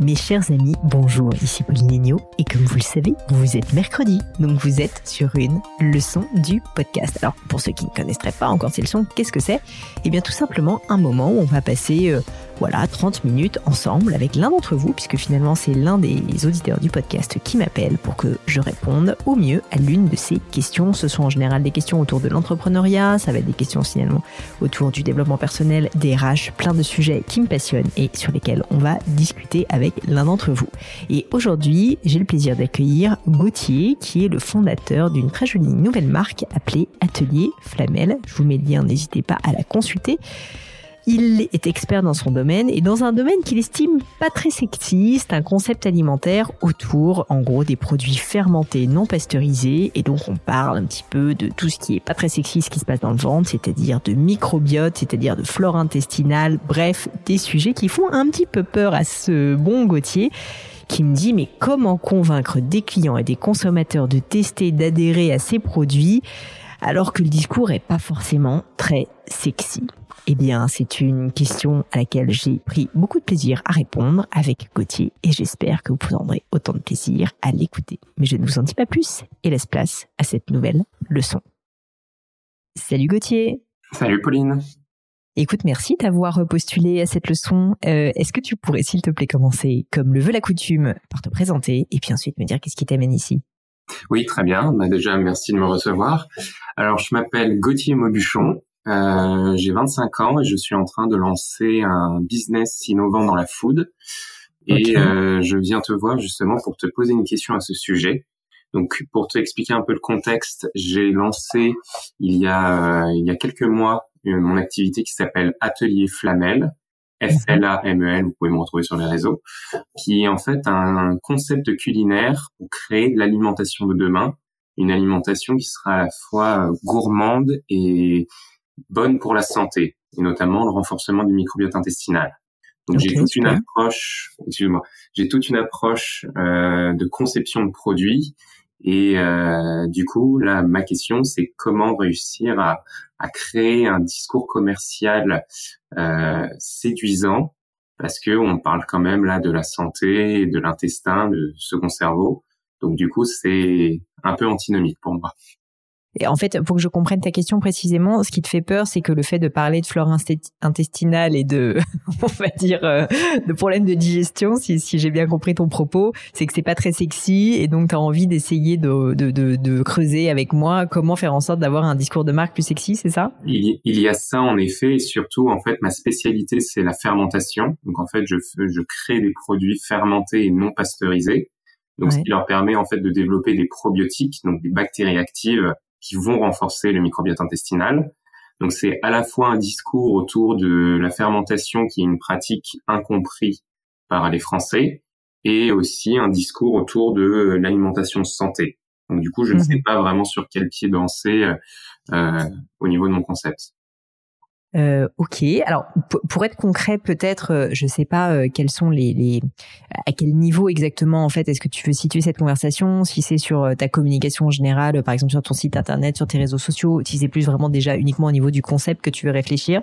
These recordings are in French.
Mes chers amis, bonjour, ici Pauline Agneau, et comme vous le savez, vous êtes mercredi, donc vous êtes sur une leçon du podcast. Alors, pour ceux qui ne connaîtraient pas encore ces leçons, qu'est-ce que c'est? Eh bien, tout simplement un moment où on va passer euh, voilà, 30 minutes ensemble avec l'un d'entre vous, puisque finalement c'est l'un des auditeurs du podcast qui m'appelle pour que je réponde au mieux à l'une de ces questions. Ce sont en général des questions autour de l'entrepreneuriat, ça va être des questions finalement autour du développement personnel, des RH, plein de sujets qui me passionnent et sur lesquels on va discuter avec l'un d'entre vous. Et aujourd'hui, j'ai le plaisir d'accueillir Gauthier, qui est le fondateur d'une très jolie nouvelle marque appelée Atelier Flamel. Je vous mets le lien, n'hésitez pas à la consulter. Il est expert dans son domaine et dans un domaine qu'il estime pas très sexy, c'est un concept alimentaire autour, en gros, des produits fermentés non pasteurisés. Et donc, on parle un petit peu de tout ce qui est pas très sexy, ce qui se passe dans le ventre, c'est-à-dire de microbiote, c'est-à-dire de flore intestinale, bref, des sujets qui font un petit peu peur à ce bon Gauthier qui me dit mais comment convaincre des clients et des consommateurs de tester, d'adhérer à ces produits alors que le discours est pas forcément très sexy? Eh bien, c'est une question à laquelle j'ai pris beaucoup de plaisir à répondre avec Gauthier et j'espère que vous prendrez autant de plaisir à l'écouter. Mais je ne vous en dis pas plus et laisse place à cette nouvelle leçon. Salut Gauthier. Salut Pauline. Écoute, merci d'avoir postulé à cette leçon. Euh, Est-ce que tu pourrais, s'il te plaît, commencer, comme le veut la coutume, par te présenter et puis ensuite me dire qu'est-ce qui t'amène ici? Oui, très bien. Bah déjà, merci de me recevoir. Alors, je m'appelle Gauthier Maubuchon. Euh, j'ai 25 ans et je suis en train de lancer un business innovant dans la food. Et euh, je viens te voir justement pour te poser une question à ce sujet. Donc, pour te expliquer un peu le contexte, j'ai lancé il y a il y a quelques mois euh, mon activité qui s'appelle Atelier Flamel, F-L-A-M-E-L, vous pouvez me retrouver sur les réseaux, qui est en fait un concept culinaire pour créer l'alimentation de demain, une alimentation qui sera à la fois gourmande et bonne pour la santé, et notamment le renforcement du microbiote intestinal. Donc j'ai toute une approche, excuse-moi, j'ai toute une approche euh, de conception de produits et euh, du coup là ma question c'est comment réussir à, à, créer un discours commercial euh, séduisant parce que on parle quand même là de la santé, de l'intestin, de second cerveau. Donc du coup c'est un peu antinomique pour moi. Et en fait, pour que je comprenne ta question précisément, ce qui te fait peur, c'est que le fait de parler de flore intestinale et de, on va dire, euh, de problèmes de digestion, si, si j'ai bien compris ton propos, c'est que c'est pas très sexy et donc tu as envie d'essayer de, de, de, de, creuser avec moi comment faire en sorte d'avoir un discours de marque plus sexy, c'est ça? Il, il, y a ça en effet et surtout, en fait, ma spécialité, c'est la fermentation. Donc en fait, je, je crée des produits fermentés et non pasteurisés. Donc, ce qui leur permet en fait de développer des probiotiques, donc des bactéries actives qui vont renforcer le microbiote intestinal. Donc c'est à la fois un discours autour de la fermentation qui est une pratique incomprise par les Français et aussi un discours autour de l'alimentation santé. Donc du coup, je ne mhm. sais pas vraiment sur quel pied danser euh, euh au niveau de mon concept. Euh, ok. Alors pour être concret, peut-être, euh, je sais pas euh, quels sont les, les, à quel niveau exactement en fait est-ce que tu veux situer cette conversation? Si c'est sur ta communication générale, par exemple sur ton site internet, sur tes réseaux sociaux, si c'est plus vraiment déjà uniquement au niveau du concept que tu veux réfléchir.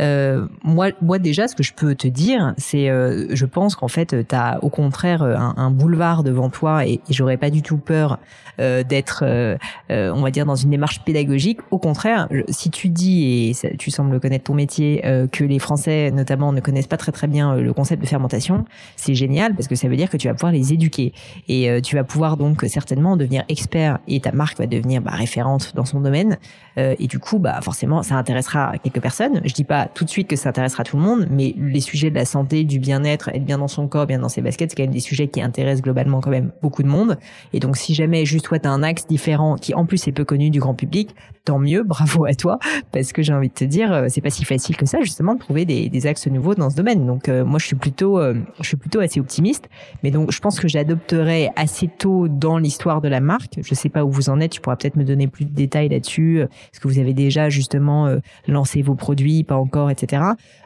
Euh, moi, moi déjà, ce que je peux te dire, c'est, euh, je pense qu'en fait, tu as au contraire un, un, boulevard devant toi et, et j'aurais pas du tout peur euh, d'être, euh, euh, on va dire, dans une démarche pédagogique. Au contraire, si tu dis, et tu sembles connaître ton métier, que les Français notamment ne connaissent pas très très bien le concept de fermentation, c'est génial parce que ça veut dire que tu vas pouvoir les éduquer et tu vas pouvoir donc certainement devenir expert et ta marque va devenir bah, référente dans son domaine. et du coup, bah forcément, ça intéressera quelques personnes. Je dis pas tout de suite que ça intéressera tout le monde, mais les sujets de la santé, du bien-être, être bien dans son corps, bien dans ses baskets, c'est quand même des sujets qui intéressent globalement quand même beaucoup de monde. Et donc, si jamais juste toi, un axe différent qui en plus est peu connu du grand public, tant mieux, bravo à toi, parce que j'ai envie de te dire, euh, c'est pas si facile que ça justement de trouver des, des axes nouveaux dans ce domaine. Donc euh, moi, je suis plutôt, euh, je suis plutôt assez optimiste, mais donc je pense que j'adopterai assez tôt dans l'histoire de la marque. Je sais pas où vous en êtes, tu pourras peut-être me donner plus de détails là-dessus. Est-ce que vous avez déjà justement lancé vos produits, pas encore, etc.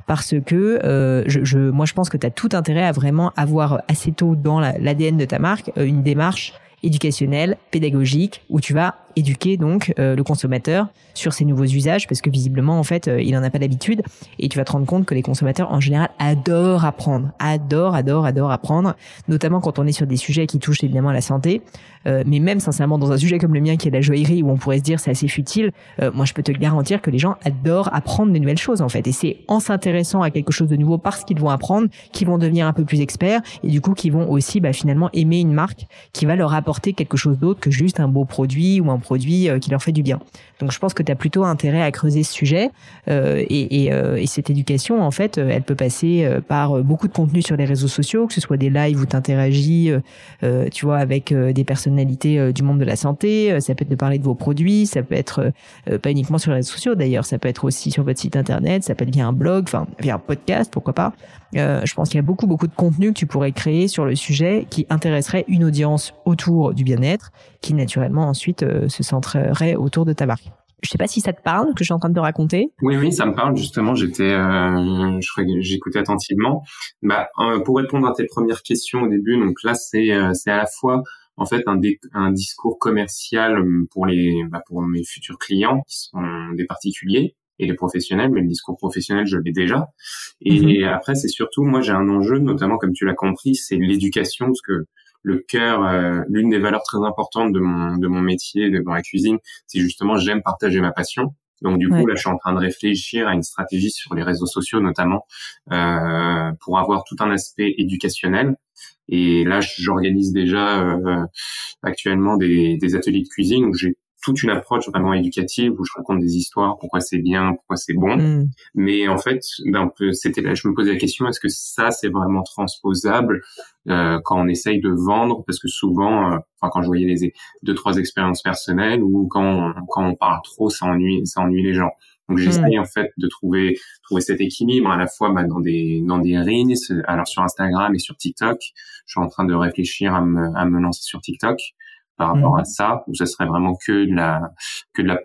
Parce que je, je, moi, je pense que tu as tout intérêt à vraiment avoir assez tôt dans l'ADN de ta marque une démarche éducationnelle, pédagogique, où tu vas éduquer donc euh, le consommateur sur ces nouveaux usages parce que visiblement en fait euh, il en a pas d'habitude. Et tu vas te rendre compte que les consommateurs en général adorent apprendre, adorent, adorent, adorent apprendre, notamment quand on est sur des sujets qui touchent évidemment à la santé, euh, mais même sincèrement dans un sujet comme le mien qui est la joaillerie où on pourrait se dire c'est assez futile, moi je peux te garantir que les gens adorent apprendre des nouvelles choses en fait. Et c'est en s'intéressant à quelque chose de nouveau parce qu'ils vont apprendre qu'ils vont devenir un peu plus experts et du coup qu'ils vont aussi bah, finalement aimer une marque qui va leur apporter quelque chose d'autre que juste un beau produit ou un produit euh, qui leur fait du bien. Donc je pense que tu as plutôt intérêt à creuser ce sujet euh, euh, et, cette éducation, en fait, elle peut passer par beaucoup de contenu sur les réseaux sociaux, que ce soit des lives où tu interagis, tu vois, avec des personnalités du monde de la santé, ça peut être de parler de vos produits, ça peut être pas uniquement sur les réseaux sociaux d'ailleurs, ça peut être aussi sur votre site internet, ça peut être via un blog, enfin via un podcast, pourquoi pas. je pense qu'il y a beaucoup beaucoup de contenu que tu pourrais créer sur le sujet qui intéresserait une audience autour du bien-être, qui naturellement ensuite se centrerait autour de ta marque. Je sais pas si ça te parle que je suis en train de te raconter. Oui, oui, ça me parle justement. J'étais, euh, j'écoutais attentivement. Bah, euh, pour répondre à tes premières questions au début, donc là, c'est, euh, c'est à la fois en fait un, un discours commercial pour les, bah, pour mes futurs clients qui sont des particuliers et les professionnels, mais le discours professionnel, je l'ai déjà. Et mhm. après, c'est surtout, moi, j'ai un enjeu, notamment comme tu l'as compris, c'est l'éducation, parce que le cœur, euh, l'une des valeurs très importantes de mon de mon métier dans la cuisine, c'est justement j'aime partager ma passion. Donc du coup là, je suis en train de réfléchir à une stratégie sur les réseaux sociaux notamment euh, pour avoir tout un aspect éducationnel. Et là, j'organise déjà euh, actuellement des, des ateliers de cuisine où j'ai toute une approche vraiment éducative où je raconte des histoires, pourquoi c'est bien, pourquoi c'est bon. Mm. Mais en fait, ben, c'était là, je me posais la question, est-ce que ça c'est vraiment transposable euh, quand on essaye de vendre? Parce que souvent, euh, enfin quand je voyais les deux trois expériences personnelles ou quand on, quand on parle trop, ça ennuie, ça ennuie les gens. Donc mm. j'essaye en fait de trouver trouver cet équilibre à la fois ben, dans des dans des reels, alors sur Instagram et sur TikTok. Je suis en train de réfléchir à me à me lancer sur TikTok par rapport mm. à ça, où ce serait vraiment que de la que de la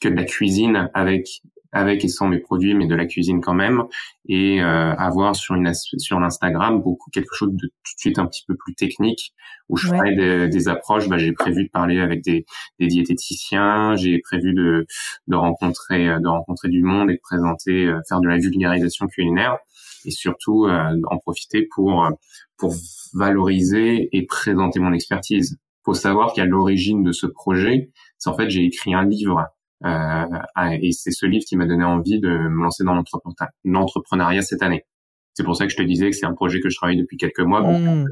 que de la cuisine avec avec et sans mes produits, mais de la cuisine quand même, et euh, avoir sur une sur l'Instagram beaucoup quelque chose de tout de suite un petit peu plus technique où je ferai des, des, approches. Bah, j'ai prévu de parler avec des, des diététiciens, j'ai prévu de de rencontrer de rencontrer du monde et de présenter, euh, faire de la vulgarisation culinaire et surtout euh, en profiter pour pour valoriser et présenter mon expertise faut savoir qu'à l'origine de ce projet, c'est en fait j'ai écrit un livre euh, et c'est ce livre qui m'a donné envie de me lancer dans l'entrepreneuriat cette année. C'est pour ça que je te disais que c'est un projet que je travaille depuis quelques mois. Mmh.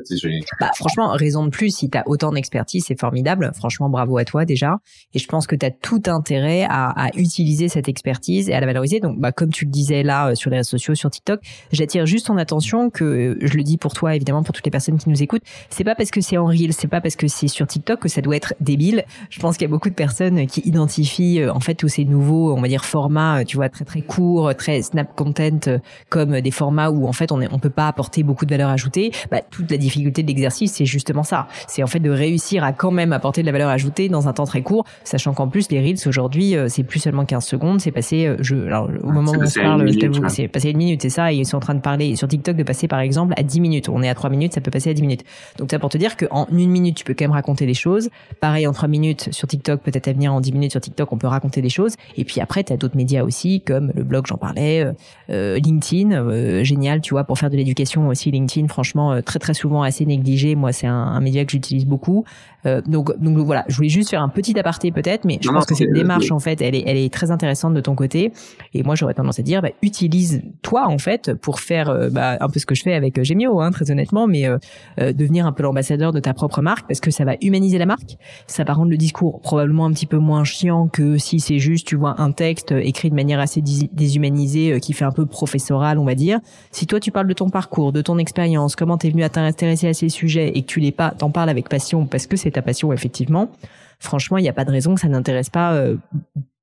Bah, franchement, raison de plus, si tu as autant d'expertise, c'est formidable. Franchement, bravo à toi déjà. Et je pense que tu as tout intérêt à, à, utiliser cette expertise et à la valoriser. Donc, bah, comme tu le disais là euh, sur les réseaux sociaux, sur TikTok, j'attire juste ton attention que, euh, je le dis pour toi, évidemment, pour toutes les personnes qui nous écoutent, c'est pas parce que c'est en Reel, c'est pas parce que c'est sur TikTok que ça doit être débile. Je pense qu'il y a beaucoup de personnes qui identifient euh, en fait tous ces nouveaux, on va dire, formats, tu vois, très très courts, très snap content, comme des formats où en fait on on peut pas apporter beaucoup de valeur ajoutée, bah, toute la difficulté de l'exercice c'est justement ça. C'est en fait de réussir à quand même apporter de la valeur ajoutée dans un temps très court, sachant qu'en plus les reels aujourd'hui euh, c'est plus seulement 15 secondes, c'est passé euh, je alors au moment où on se parle, c'est passé une minute, c'est ça, et ils sont en train de parler sur TikTok de passer par exemple à 10 minutes. On est à 3 minutes, ça peut passer à 10 minutes. Donc ça pour te dire qu'en une minute tu peux quand même raconter des choses. Pareil en 3 minutes sur TikTok, peut-être à venir en 10 minutes sur TikTok, on peut raconter des choses. Et puis après tu as d'autres médias aussi comme le blog, j'en parlais, euh, euh LinkedIn, euh, génial, tu vois, pour faire de l'éducation aussi. LinkedIn, franchement, euh, très très souvent assez négligé. Moi, c'est un, un média que j'utilise beaucoup. Euh, donc, donc voilà, je voulais juste faire un petit aparté peut-être, mais je pense que cette démarche en fait, elle est, elle est très intéressante de ton côté. Et moi, j'aurais tendance à dire, bah, utilise toi en fait pour faire bah, un peu ce que je fais avec Gemio, hein, très honnêtement, mais devenir un peu l'ambassadeur de ta propre marque parce que ça va humaniser la marque, ça va rendre le discours probablement un petit peu moins chiant que si c'est juste, tu vois, un texte écrit de manière assez déshumanisée qui fait un peu professoral, on va dire. Si toi tu parles de ton parcours, de ton expérience, comment t'es venu à t'intéresser à ces sujets et que tu les pas, t'en parles avec passion parce que c'est ta passion effectivement. Franchement, il n'y a pas de raison que ça n'intéresse pas euh,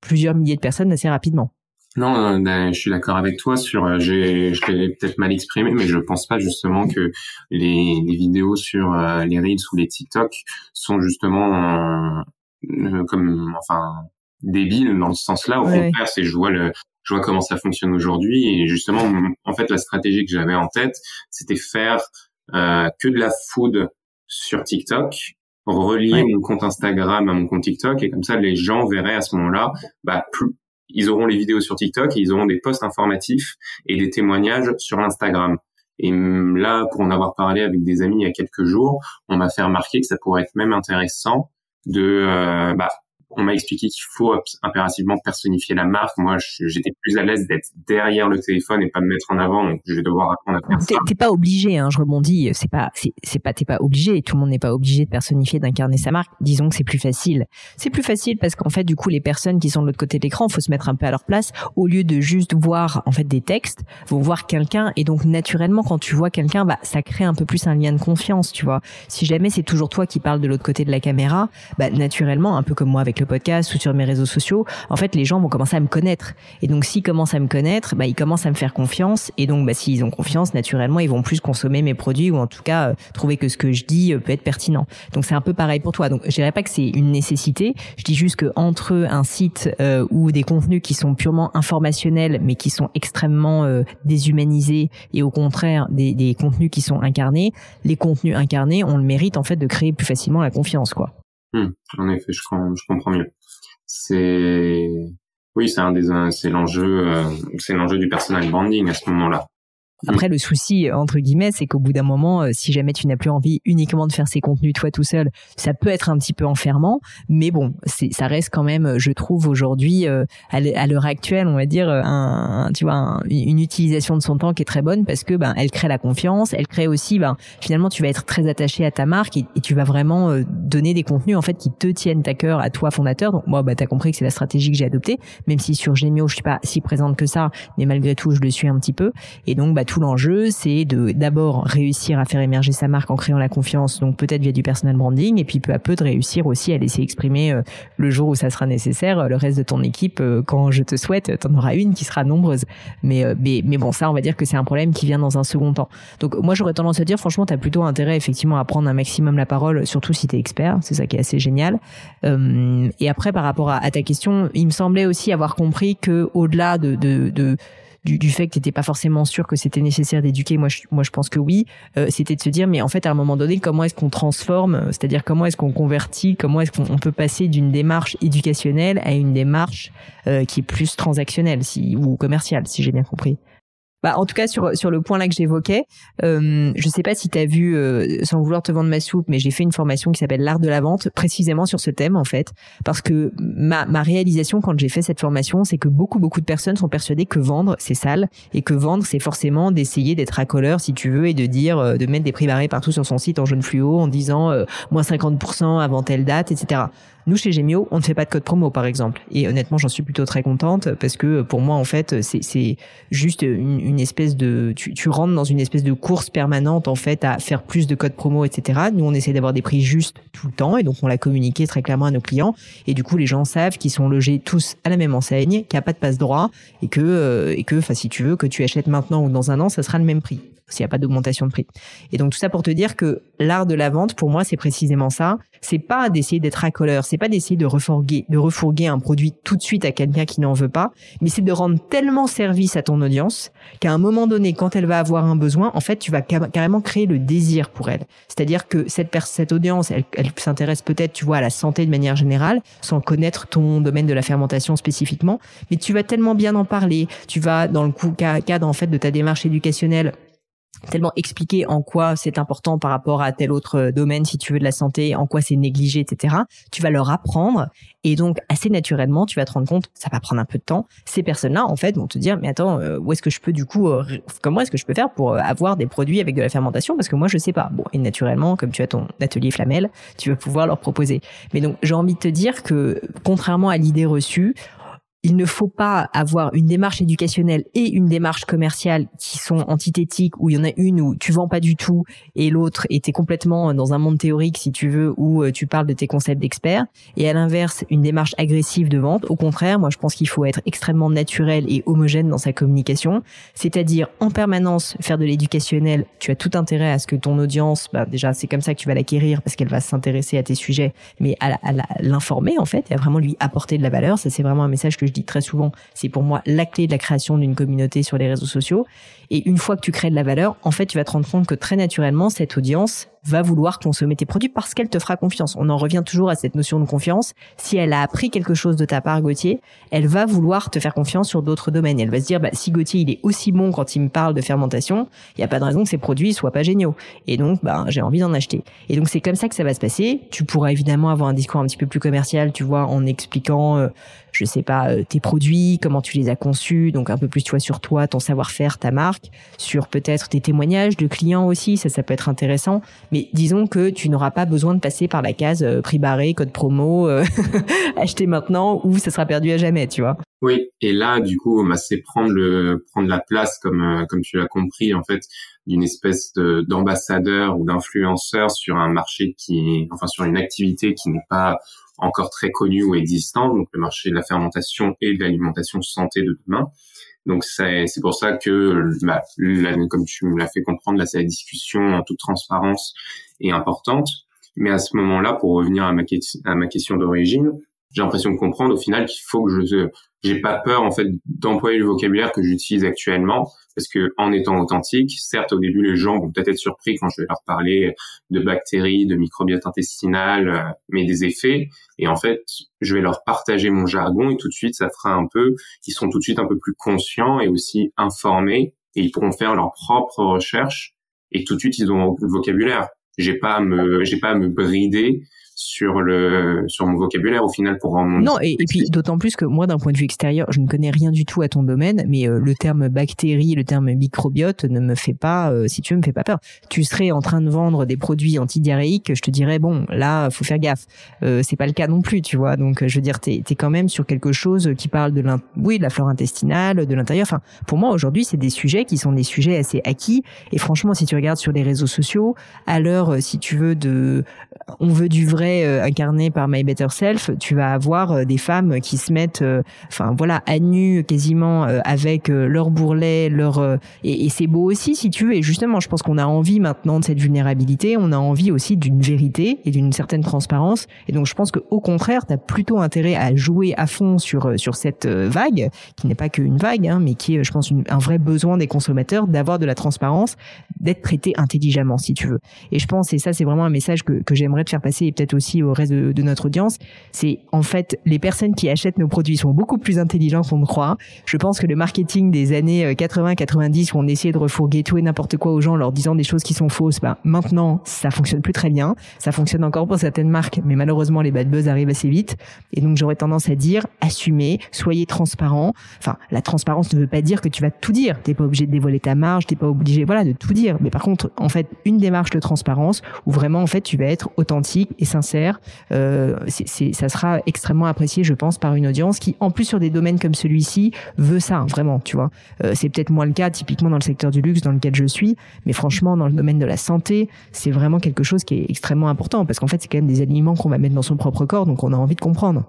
plusieurs milliers de personnes assez rapidement. Non, euh, ben, je suis d'accord avec toi sur. Euh, j'ai, je l'ai peut-être mal exprimé, mais je pense pas justement que les, les vidéos sur les reels ou les TikTok sont justement comme, enfin, débiles dans ce sens-là. Au contraire, c'est je vois le, je vois comment ça fonctionne aujourd'hui. Et justement, en fait, la stratégie que j'avais en tête, c'était faire euh, que de la food sur TikTok, relier mon compte Instagram à mon compte TikTok. Et comme ça, les gens verraient à ce moment-là, bah, plus, ils auront les vidéos sur TikTok et ils auront des posts informatifs et des témoignages sur Instagram. Et là, pour en avoir parlé avec des amis il y a quelques jours, on m'a fait remarquer que ça pourrait être même intéressant de euh, bah, on m'a expliqué qu'il faut impérativement personnifier la marque. Moi, j'étais plus à l'aise d'être derrière le téléphone et pas me mettre en avant, donc je vais devoir apprendre à faire ça. T'es pas obligé, hein, je rebondis. C'est pas, c'est pas, t'es pas obligé. Tout le monde n'est pas obligé de personnifier, d'incarner sa marque. Disons que c'est plus facile. C'est plus facile parce qu'en fait, du coup, les personnes qui sont de l'autre côté de l'écran, faut se mettre un peu à leur place. Au lieu de juste voir en fait des textes, vont voir quelqu'un et donc naturellement, quand tu vois quelqu'un, bah ça crée un peu plus un lien de confiance, tu vois. Si jamais c'est toujours toi qui parles de l'autre côté de la caméra, bah naturellement, un peu comme moi avec le podcast ou sur mes réseaux sociaux, en fait, les gens vont commencer à me connaître. Et donc, s'ils commencent à me connaître, bah, ils commencent à me faire confiance. Et donc, bah, s'ils ont confiance, naturellement, ils vont plus consommer mes produits ou en tout cas euh, trouver que ce que je dis euh, peut être pertinent. Donc, c'est un peu pareil pour toi. Donc, je dirais pas que c'est une nécessité. Je dis juste que entre un site euh, ou des contenus qui sont purement informationnels, mais qui sont extrêmement déshumanisés, et au contraire des, des contenus qui sont incarnés, les contenus incarnés ont le mérite en fait de créer plus facilement la confiance, quoi. Hmm, en effet, je, je comprends mieux. C'est oui, c'est un des c'est l'enjeu, euh, c'est l'enjeu du personal branding à ce moment-là. Après, le souci, entre guillemets, c'est qu'au bout d'un moment, euh, si jamais tu n'as plus envie uniquement de faire ces contenus toi tout seul, ça peut être un petit peu enfermant. Mais bon, ça reste quand même, je trouve aujourd'hui, euh, à l'heure actuelle, on va dire, un, tu vois, une utilisation de son temps qui est très bonne parce que ben, elle crée la confiance, elle crée aussi, ben, finalement, tu vas être très attaché à ta marque et, tu vas vraiment euh, donner des contenus en fait qui te tiennent à cœur, à toi fondateur. Donc moi, bah, t'as compris que c'est la stratégie que j'ai adoptée, même si sur Gemio, je suis pas si présente que ça, mais malgré tout, je le suis un petit peu. Et donc, bah, tout l'enjeu, c'est de d'abord réussir à faire émerger sa marque en créant la confiance, donc peut-être via du personal branding, et puis peu à peu de réussir aussi à laisser exprimer euh, le jour où ça sera nécessaire euh, le reste de ton équipe. Euh, quand je te souhaite, t'en auras une qui sera nombreuse. Mais, mais, mais bon, ça, on va dire que c'est un problème qui vient dans un second temps. Donc moi, j'aurais tendance à dire, franchement, t'as plutôt intérêt effectivement à prendre un maximum la parole, surtout si t'es expert. C'est ça qui est assez génial. et après, par rapport à, ta question, il me semblait aussi avoir compris que au-delà de, de, de du, du fait que tu n'étais pas forcément sûr que c'était nécessaire d'éduquer. Moi, je, moi, je pense que oui. Euh, c'était de se dire, mais en fait, à un moment donné, comment est-ce qu'on transforme, euh, c'est-à-dire comment est-ce qu'on convertit, comment est-ce qu'on peut passer d'une démarche éducationnelle à une démarche euh, qui est plus transactionnelle si, ou commerciale, si j'ai bien compris. Bah, en tout cas, sur, sur le point là que j'évoquais, euh, je sais pas si tu as vu, euh, sans vouloir te vendre ma soupe, mais j'ai fait une formation qui s'appelle l'art de la vente, précisément sur ce thème en fait, parce que ma, ma réalisation quand j'ai fait cette formation, c'est que beaucoup beaucoup de personnes sont persuadées que vendre c'est sale et que vendre c'est forcément d'essayer d'être racoleur si tu veux et de dire, euh, de mettre des prix barrés partout sur son site en jaune fluo en disant euh, moins 50% avant telle date, etc. Nous, chez Gemio, on ne fait pas de code promo, par exemple. Et honnêtement, j'en suis plutôt très contente parce que pour moi, en fait, c'est juste une, une espèce de, tu, rentres dans une espèce de course permanente en fait à faire plus de codes promo, etc. Nous, on essaie d'avoir des prix justes tout le temps et donc on l'a communiqué très clairement à nos clients. Et du coup, les gens savent qu'ils sont logés tous à la même enseigne, qu'il n'y a pas de passe droit et que, euh, et que, enfin, si tu veux, que tu achètes maintenant ou dans un an, ça sera le même prix s'il n'y a pas d'augmentation de prix. Et donc tout ça pour te dire que l'art de la vente, pour moi, c'est précisément ça. C'est pas d'essayer d'être racoleur, c'est pas d'essayer de refourguer, de refourguer un produit tout de suite à quelqu'un qui n'en veut pas, mais c'est de rendre tellement service à ton audience qu'à un moment donné, quand elle va avoir un besoin, en fait, tu vas carrément créer le désir pour elle. C'est-à-dire que cette, cette audience, elle, s'intéresse peut-être, tu vois, à la santé de manière générale, sans connaître ton domaine de la fermentation spécifiquement, mais tu vas tellement bien en parler, tu vas dans le cadre en fait de ta démarche éducationnelle tellement expliquer en quoi c'est important par rapport à tel autre euh, domaine, si tu veux, de la santé, en quoi c'est négligé, etc. Tu vas leur apprendre et donc assez naturellement, tu vas te rendre compte, ça va prendre un peu de temps. Ces personnes-là, en fait, vont te dire, mais attends, euh, où est-ce que je peux du coup, euh, comment est-ce que je peux faire pour avoir des produits avec de la fermentation? Parce que moi, je sais pas. Bon, et naturellement, comme tu as ton atelier Flamel, tu vas pouvoir leur proposer. Mais donc, j'ai envie de te dire que, contrairement à l'idée reçue, il ne faut pas avoir une démarche éducationnelle et une démarche commerciale qui sont antithétiques, où il y en a une où tu vends pas du tout et l'autre était complètement dans un monde théorique, si tu veux, où euh, tu parles de tes concepts d'expert. Et à l'inverse, une démarche agressive de vente. Au contraire, moi, je pense qu'il faut être extrêmement naturel et homogène dans sa communication. C'est-à-dire, en permanence, faire de l'éducationnel. Tu as tout intérêt à ce que ton audience, bah, déjà, c'est comme ça que tu vas l'acquérir parce qu'elle va s'intéresser à tes sujets, mais à l'informer, en fait, et à vraiment lui apporter de la valeur. Ça, c'est vraiment un message que je dis très souvent, c'est pour moi la clé de la création d'une communauté sur les réseaux sociaux. Et une fois que tu crées de la valeur, en fait, tu vas te rendre compte que très naturellement, cette audience va vouloir consommer tes produits parce qu'elle te fera confiance. On en revient toujours à cette notion de confiance. Si elle a appris quelque chose de ta part, Gauthier, elle va vouloir te faire confiance sur d'autres domaines. Elle va se dire, bah, si Gauthier, il est aussi bon quand il me parle de fermentation, il n'y a pas de raison que ses produits soient pas géniaux. Et donc, bah, j'ai envie d'en acheter. Et donc, c'est comme ça que ça va se passer. Tu pourras évidemment avoir un discours un petit peu plus commercial, tu vois, en expliquant, euh, je sais pas, euh, tes produits, comment tu les as conçus, donc un peu plus, tu vois, sur toi, ton savoir-faire, ta marque, sur peut-être tes témoignages de clients aussi, ça, ça peut être intéressant. Mais disons que tu n'auras pas besoin de passer par la case euh, prix barré, code promo, euh, acheter maintenant ou ça sera perdu à jamais, tu vois. Oui, et là, du coup, bah, c'est prendre le prendre la place, comme comme tu l'as compris, en fait, d'une espèce d'ambassadeur ou d'influenceur sur un marché qui enfin, sur une activité qui n'est pas encore très connue ou existante, donc le marché de la fermentation et de l'alimentation santé de demain. Donc c'est pour ça que, bah, comme tu me l'as fait comprendre, là, la discussion en toute transparence est importante. Mais à ce moment-là, pour revenir à ma question d'origine, j'ai l'impression de comprendre au final qu'il faut que je j'ai pas peur en fait d'employer le vocabulaire que j'utilise actuellement parce que en étant authentique, certes au début les gens vont peut-être être surpris quand je vais leur parler de bactéries, de microbiote intestinal, euh, mais des effets et en fait, je vais leur partager mon jargon et tout de suite ça fera un peu ils seront tout de suite un peu plus conscients et aussi informés et ils pourront faire leurs propres recherches et tout de suite ils ont le vocabulaire. J'ai pas à me j'ai pas à me brider sur le sur mon vocabulaire au final pour rendre non et, et puis d'autant plus que moi d'un point de vue extérieur je ne connais rien du tout à ton domaine mais euh, le terme bactérie le terme microbiote ne me fait pas euh, si tu veux me fait pas peur. Tu serais en train de vendre des produits antidiarrhéiques je te dirais bon là faut faire gaffe. Euh, c'est pas le cas non plus tu vois. Donc je veux dire t'es es quand même sur quelque chose qui parle de oui de la flore intestinale de l'intérieur. Enfin pour moi aujourd'hui c'est des sujets qui sont des sujets assez acquis. Et franchement si tu regardes sur les réseaux sociaux à l'heure si tu veux de on veut du vrai euh, incarné par My Better Self, tu vas avoir euh, des femmes qui se mettent, euh, enfin voilà, à nu quasiment avec leur bourrelet, leur et, c'est beau aussi si tu veux. Et justement, je pense qu'on a envie maintenant de cette vulnérabilité, on a envie aussi d'une vérité et d'une certaine transparence. Et donc je pense que au contraire, tu as plutôt intérêt à jouer à fond sur sur cette vague qui n'est pas qu'une vague, hein, mais qui est, je pense, un vrai besoin des consommateurs d'avoir de la transparence, d'être traité intelligemment si tu veux. Et je pense, et ça c'est vraiment un message que, que j'aimerais te faire passer et peut-être aussi au reste de, notre audience, c'est en fait les personnes qui achètent nos produits sont beaucoup plus intelligents qu'on ne croit. Je pense que le marketing des années 80-90 euh, où on essayait de refourguer tout et n'importe quoi aux gens en leur disant des choses qui sont fausses, ben maintenant ça fonctionne plus très bien. Ça fonctionne encore pour certaines marques, mais malheureusement les bad buzz arrivent assez vite. Et donc j'aurais tendance à dire assumez, soyez transparent. Enfin, la transparence ne veut pas dire que tu vas tout dire. T'es pas obligé de dévoiler ta marge, t'es pas obligé, voilà, de tout dire. Mais par contre, en fait, une démarche de transparence où vraiment en fait tu vas être authentique et sincère euh, ça sera extrêmement apprécié, je pense, par une audience qui, en plus sur des domaines comme celui-ci, veut ça, vraiment, tu vois. Euh, c'est peut-être moins le cas typiquement dans le secteur du luxe dans lequel je suis, mais franchement, dans le domaine de la santé, c'est vraiment quelque chose qui est extrêmement important parce qu'en fait, c'est quand même des aliments qu'on va mettre dans son propre corps, donc on a envie de comprendre.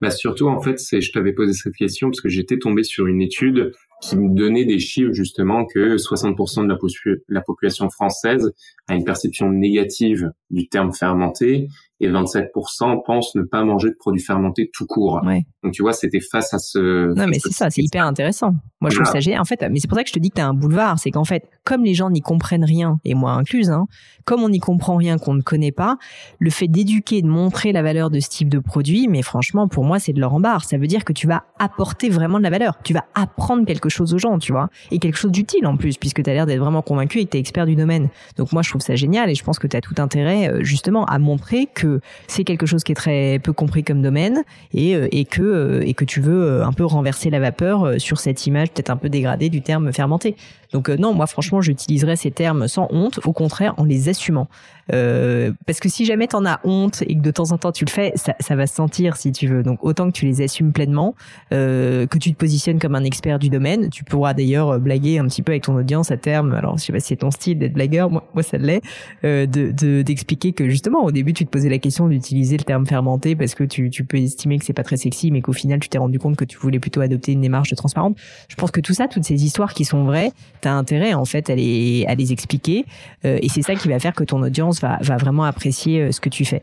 Bah surtout en fait, je t'avais posé cette question parce que j'étais tombé sur une étude qui me donnait des chiffres justement que 60% de la, population française a une perception négative du terme fermenté et 27% pensent ne pas manger de produits fermentés tout court. Ouais. Donc tu vois, c'était face à ce. Non mais c'est ça, c'est hyper intéressant. Moi je trouve ça génial. En fait, mais c'est pour ça que je te dis que t'as un boulevard, c'est qu'en fait, comme les gens n'y comprennent rien et moi incluse, hein, comme on n'y comprend rien qu'on ne connaît pas, le fait d'éduquer, de montrer la valeur de ce type de produit, mais franchement pour moi c'est de leur embarre. Ça veut dire que tu vas apporter vraiment de la valeur, tu vas apprendre quelque chose aux gens, tu vois, et quelque chose d'utile en plus puisque tu as l'air d'être vraiment convaincu et que tu es expert du domaine. Donc moi je trouve ça génial et je pense que tu as tout intérêt euh, justement à montrer que c'est quelque chose qui est très peu compris comme domaine et, euh, et que euh, et que tu veux euh, un peu renverser la vapeur sur cette image peut-être un peu dégradée du terme fermenté. Donc non, moi franchement, j'utiliserais ces termes sans honte, au contraire en les assumant. Euh, parce que si jamais t'en as honte et que de temps en temps tu le fais, ça, ça va se sentir si tu veux. Donc autant que tu les assumes pleinement, euh, que tu te positionnes comme un expert du domaine. Tu pourras d'ailleurs blaguer un petit peu avec ton audience à terme. Alors je sais pas si c'est ton style d'être blagueur, moi, moi ça l'est, euh, de d'expliquer que justement au début tu te posais la question d'utiliser le terme fermenté parce que tu, tu peux estimer que c'est pas très sexy, mais qu'au final tu t'es rendu compte que tu voulais plutôt adopter une démarche de transparence. Je pense que tout ça, toutes ces histoires qui sont vraies, t'as intérêt en fait à les à les expliquer euh, et c'est ça qui va faire que ton audience va, va vraiment apprécier euh, ce que tu fais.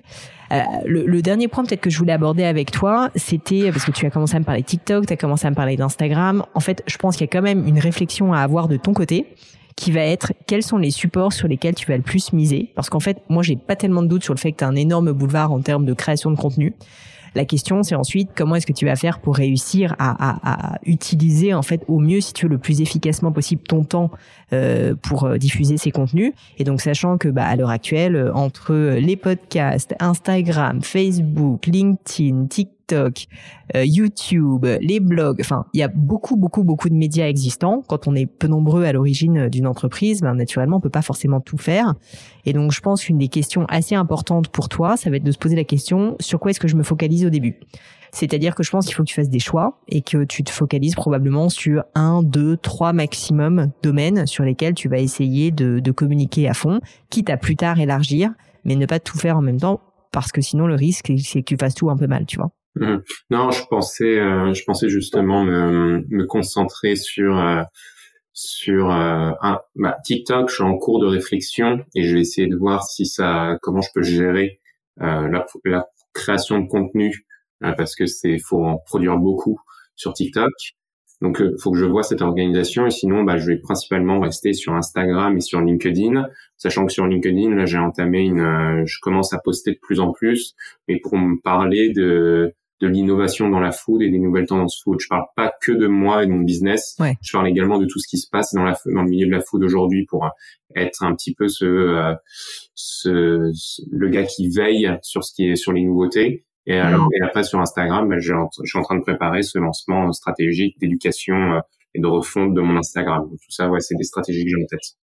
Euh, le, le, dernier point peut-être que je voulais aborder avec toi, c'était parce que tu as commencé à me parler de TikTok, tu as commencé à me parler d'Instagram. En fait, je pense qu'il y a quand même une réflexion à avoir de ton côté qui va être quels sont les supports sur lesquels tu vas le plus miser? Parce qu'en fait, moi j'ai pas tellement de doute sur le fait que tu as un énorme boulevard en termes de création de contenu. La question, c'est ensuite comment est-ce que tu vas faire pour réussir à, utiliser en fait au mieux, si tu veux, le plus efficacement possible ton temps euh, pour euh, diffuser ces contenus. Et donc, sachant que bah, à l'heure actuelle, euh, entre les podcasts, Instagram, Facebook, LinkedIn, TikTok TikTok, euh, YouTube, les blogs. Enfin, il y a beaucoup, beaucoup, beaucoup de médias existants. Quand on est peu nombreux à l'origine d'une entreprise, ben, naturellement, on peut pas forcément tout faire. Et donc, je pense qu'une des questions assez importantes pour toi, ça va être de se poser la question sur quoi est-ce que je me focalise au début? C'est-à-dire que je pense qu'il faut que tu fasses des choix et que tu te focalises probablement sur un, deux, trois maximum domaines sur lesquels tu vas essayer de, de communiquer à fond, quitte à plus tard élargir, mais ne pas tout faire en même temps parce que sinon le risque c'est que tu fasses tout un peu mal, tu vois. Mmh. Non, je pensais, euh, je pensais justement me, me concentrer sur euh, sur euh, bah, TikTok. Je suis en cours de réflexion et je vais essayer de voir si ça, comment je peux gérer la, la, création de contenu parce que c'est faut en produire beaucoup sur TikTok. Donc, il faut que je vois cette organisation et sinon, bah, je vais principalement rester sur Instagram et sur LinkedIn, sachant que sur LinkedIn, là, j'ai entamé une, je commence à poster de plus en plus, mais pour me parler de de l'innovation dans la food et des nouvelles tendances food. Je parle pas que de moi et de mon business. Je parle également de tout ce qui se passe dans la dans le milieu de la food aujourd'hui pour euh, être un petit peu ce, euh, ce, le gars qui veille sur ce qui est sur les nouveautés. Et, alors, et après sur Instagram, ben, je suis en train de préparer ce lancement stratégique d'éducation euh, et de refonte de mon Instagram. tout ça, ouais, c'est des stratégies que j'ai en tête.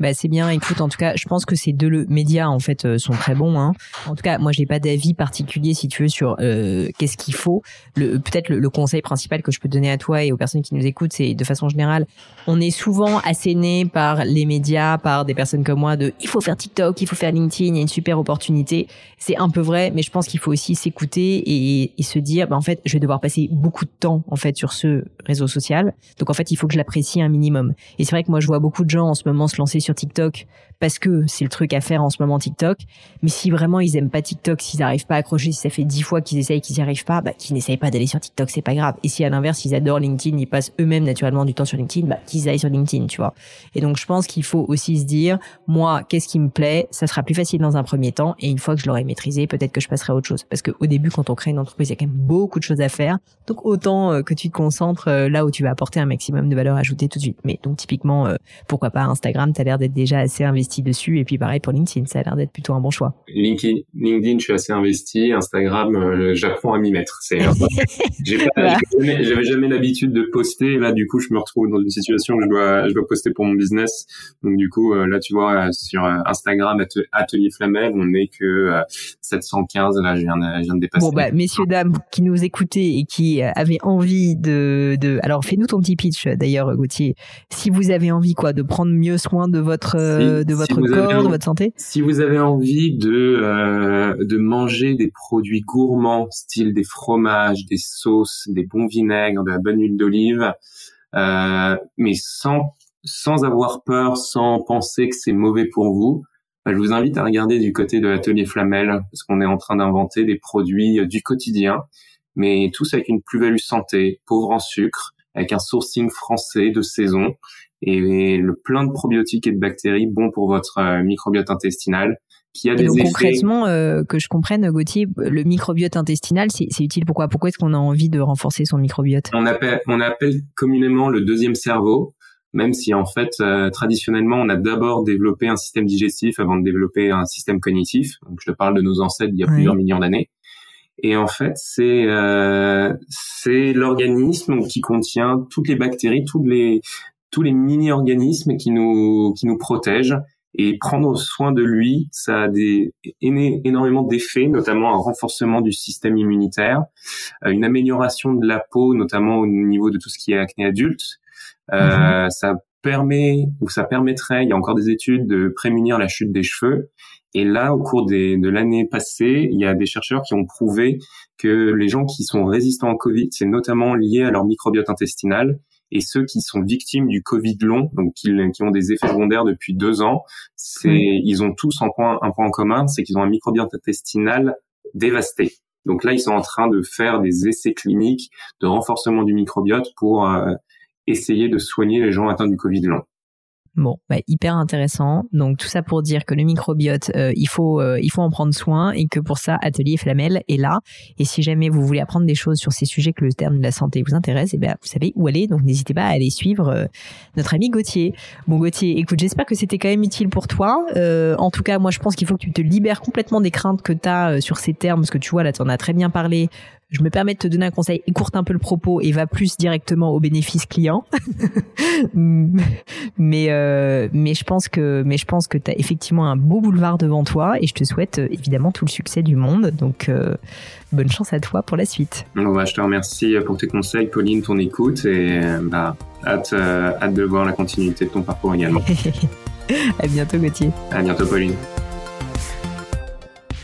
Bah c'est bien. Écoute, en tout cas, je pense que ces deux médias en fait euh, sont très bons. Hein. En tout cas, moi, j'ai pas d'avis particulier si tu veux sur euh, qu'est-ce qu'il faut. Le, peut-être le, conseil principal que je peux donner à toi et aux personnes qui nous écoutent, c'est de façon générale, on est souvent asséné par les médias, par des personnes comme moi, de il faut faire TikTok, il faut faire LinkedIn, il y a une super opportunité. C'est un peu vrai, mais je pense qu'il faut aussi s'écouter et, et, se dire, bah, en fait, je vais devoir passer beaucoup de temps en fait sur ce réseau social. Donc en fait, il faut que je l'apprécie un minimum. Et c'est vrai que moi, je vois beaucoup de gens en ce moment se lancer sur TikTok parce que c'est le truc à faire en ce moment TikTok. Mais si vraiment ils aiment pas TikTok, s'ils n'arrivent pas à accrocher, si ça fait dix fois qu'ils essayent qu'ils n'y arrivent pas, bah, qu'ils n'essayent pas d'aller sur TikTok, c'est pas grave. Et si à l'inverse ils adorent LinkedIn, ils passent eux-mêmes naturellement du temps sur LinkedIn, bah, qu'ils aillent sur LinkedIn, tu vois. Et donc je pense qu'il faut aussi se dire, moi, qu'est-ce qui me plaît? Ça sera plus facile dans un premier temps, et une fois que je l'aurai maîtrisé, peut-être que je passerai à autre chose. Parce qu'au début, quand on crée une entreprise, il y a quand même beaucoup de choses à faire. Donc autant euh, que tu te concentres euh, là où tu vas apporter un maximum de valeur ajoutée tout de suite. Mais donc typiquement, euh, pourquoi pas Instagram? T'as l'air d'être déjà assez investi dessus. Et puis pareil pour LinkedIn, ça a l'air d'être plutôt un bon choix. LinkedIn, LinkedIn, je suis assez investi. Instagram, euh, j'apprends à m'y mettre. C'est, j'avais jamais, l'habitude de poster. Là, du coup, je me retrouve dans une situation où je dois, je dois poster pour mon business. Donc, du coup, euh, là, tu vois, sur Instagram, Atelier Flamel, on n'est que 715. Là, je viens, de, je viens de dépasser. Bon, bah, messieurs, dames, qui nous écoutez et qui avaient envie de, de... alors, fais-nous ton petit pitch, d'ailleurs, Gauthier. Si vous avez envie, quoi, de prendre mieux soin de votre, de votre corps, de votre santé. Si vous avez envie de, euh, de manger des produits gourmands, style des fromages, des sauces, des bons vinaigres, de la bonne huile d'olive, euh, mais sans, sans avoir peur, sans penser que c'est mauvais pour vous, bah, je vous invite à regarder du côté de l'atelier Flamel, parce qu'on est en train d'inventer des produits du quotidien, mais tous avec une plus-value santé, pauvre en sucre, avec un sourcing français de saison et le plein de probiotiques et de bactéries bons pour votre euh, microbiote intestinal qui a et des donc, effets... concrètement, euh, que je comprenne, Gauthier, le microbiote intestinal, c'est utile pourquoi? Pourquoi est-ce qu'on a envie de renforcer son microbiote? On appelle, on appelle communément le deuxième cerveau, même si en fait, euh, traditionnellement, on a d'abord développé un système digestif avant de développer un système cognitif. Donc, je te parle de nos ancêtres il y a plusieurs millions d'années. Et en fait, c'est euh, c'est l'organisme qui contient toutes les bactéries, toutes les tous les mini-organismes qui nous qui nous protègent et prendre soin de lui, ça a des énormément d'effets, notamment un renforcement du système immunitaire, euh, une amélioration de la peau, notamment au niveau de tout ce qui est acné adulte. Euh, mhm. Ça permet ou ça permettrait, il y a encore des études de prémunir la chute des cheveux. Et là, au cours des, de l'année passée, il y a des chercheurs qui ont prouvé que les gens qui sont résistants au Covid, c'est notamment lié à leur microbiote intestinal et ceux qui sont victimes du Covid long, donc qui, ont des effets secondaires depuis deux ans, c'est ils ont tous un point, un point en commun, c'est qu'ils ont un microbiote intestinal dévasté. Donc là, ils sont en train de faire des essais cliniques de renforcement du microbiote pour euh, essayer de soigner les gens atteints du Covid long. Bon, bah, hyper intéressant. Donc tout ça pour dire que le microbiote, euh, il faut euh, il faut en prendre soin et que pour ça Atelier Flamel est là. Et si jamais vous voulez apprendre des choses sur ces sujets que le terme de la santé vous intéresse, et eh bien vous savez où aller. Donc n'hésitez pas à aller suivre euh, notre ami Gauthier. Bon Gauthier, écoute, j'espère que c'était quand même utile pour toi. en tout cas, moi je pense qu'il faut que tu te libères complètement des craintes que tu as sur ces termes parce que tu vois là tu en as très bien parlé je me permets de te donner un conseil, écourte un peu le propos et va plus directement au bénéfice client. mais euh, mais je pense que mais je pense que tu as effectivement un beau boulevard devant toi et je te souhaite euh, évidemment tout le succès du monde. Donc euh, bonne chance à toi pour la suite. Bon, bah, je te remercie pour tes conseils, Pauline, ton écoute et bah hâte hâte de voir la continuité de ton parcours également. à bientôt Gauthier. À bientôt Pauline.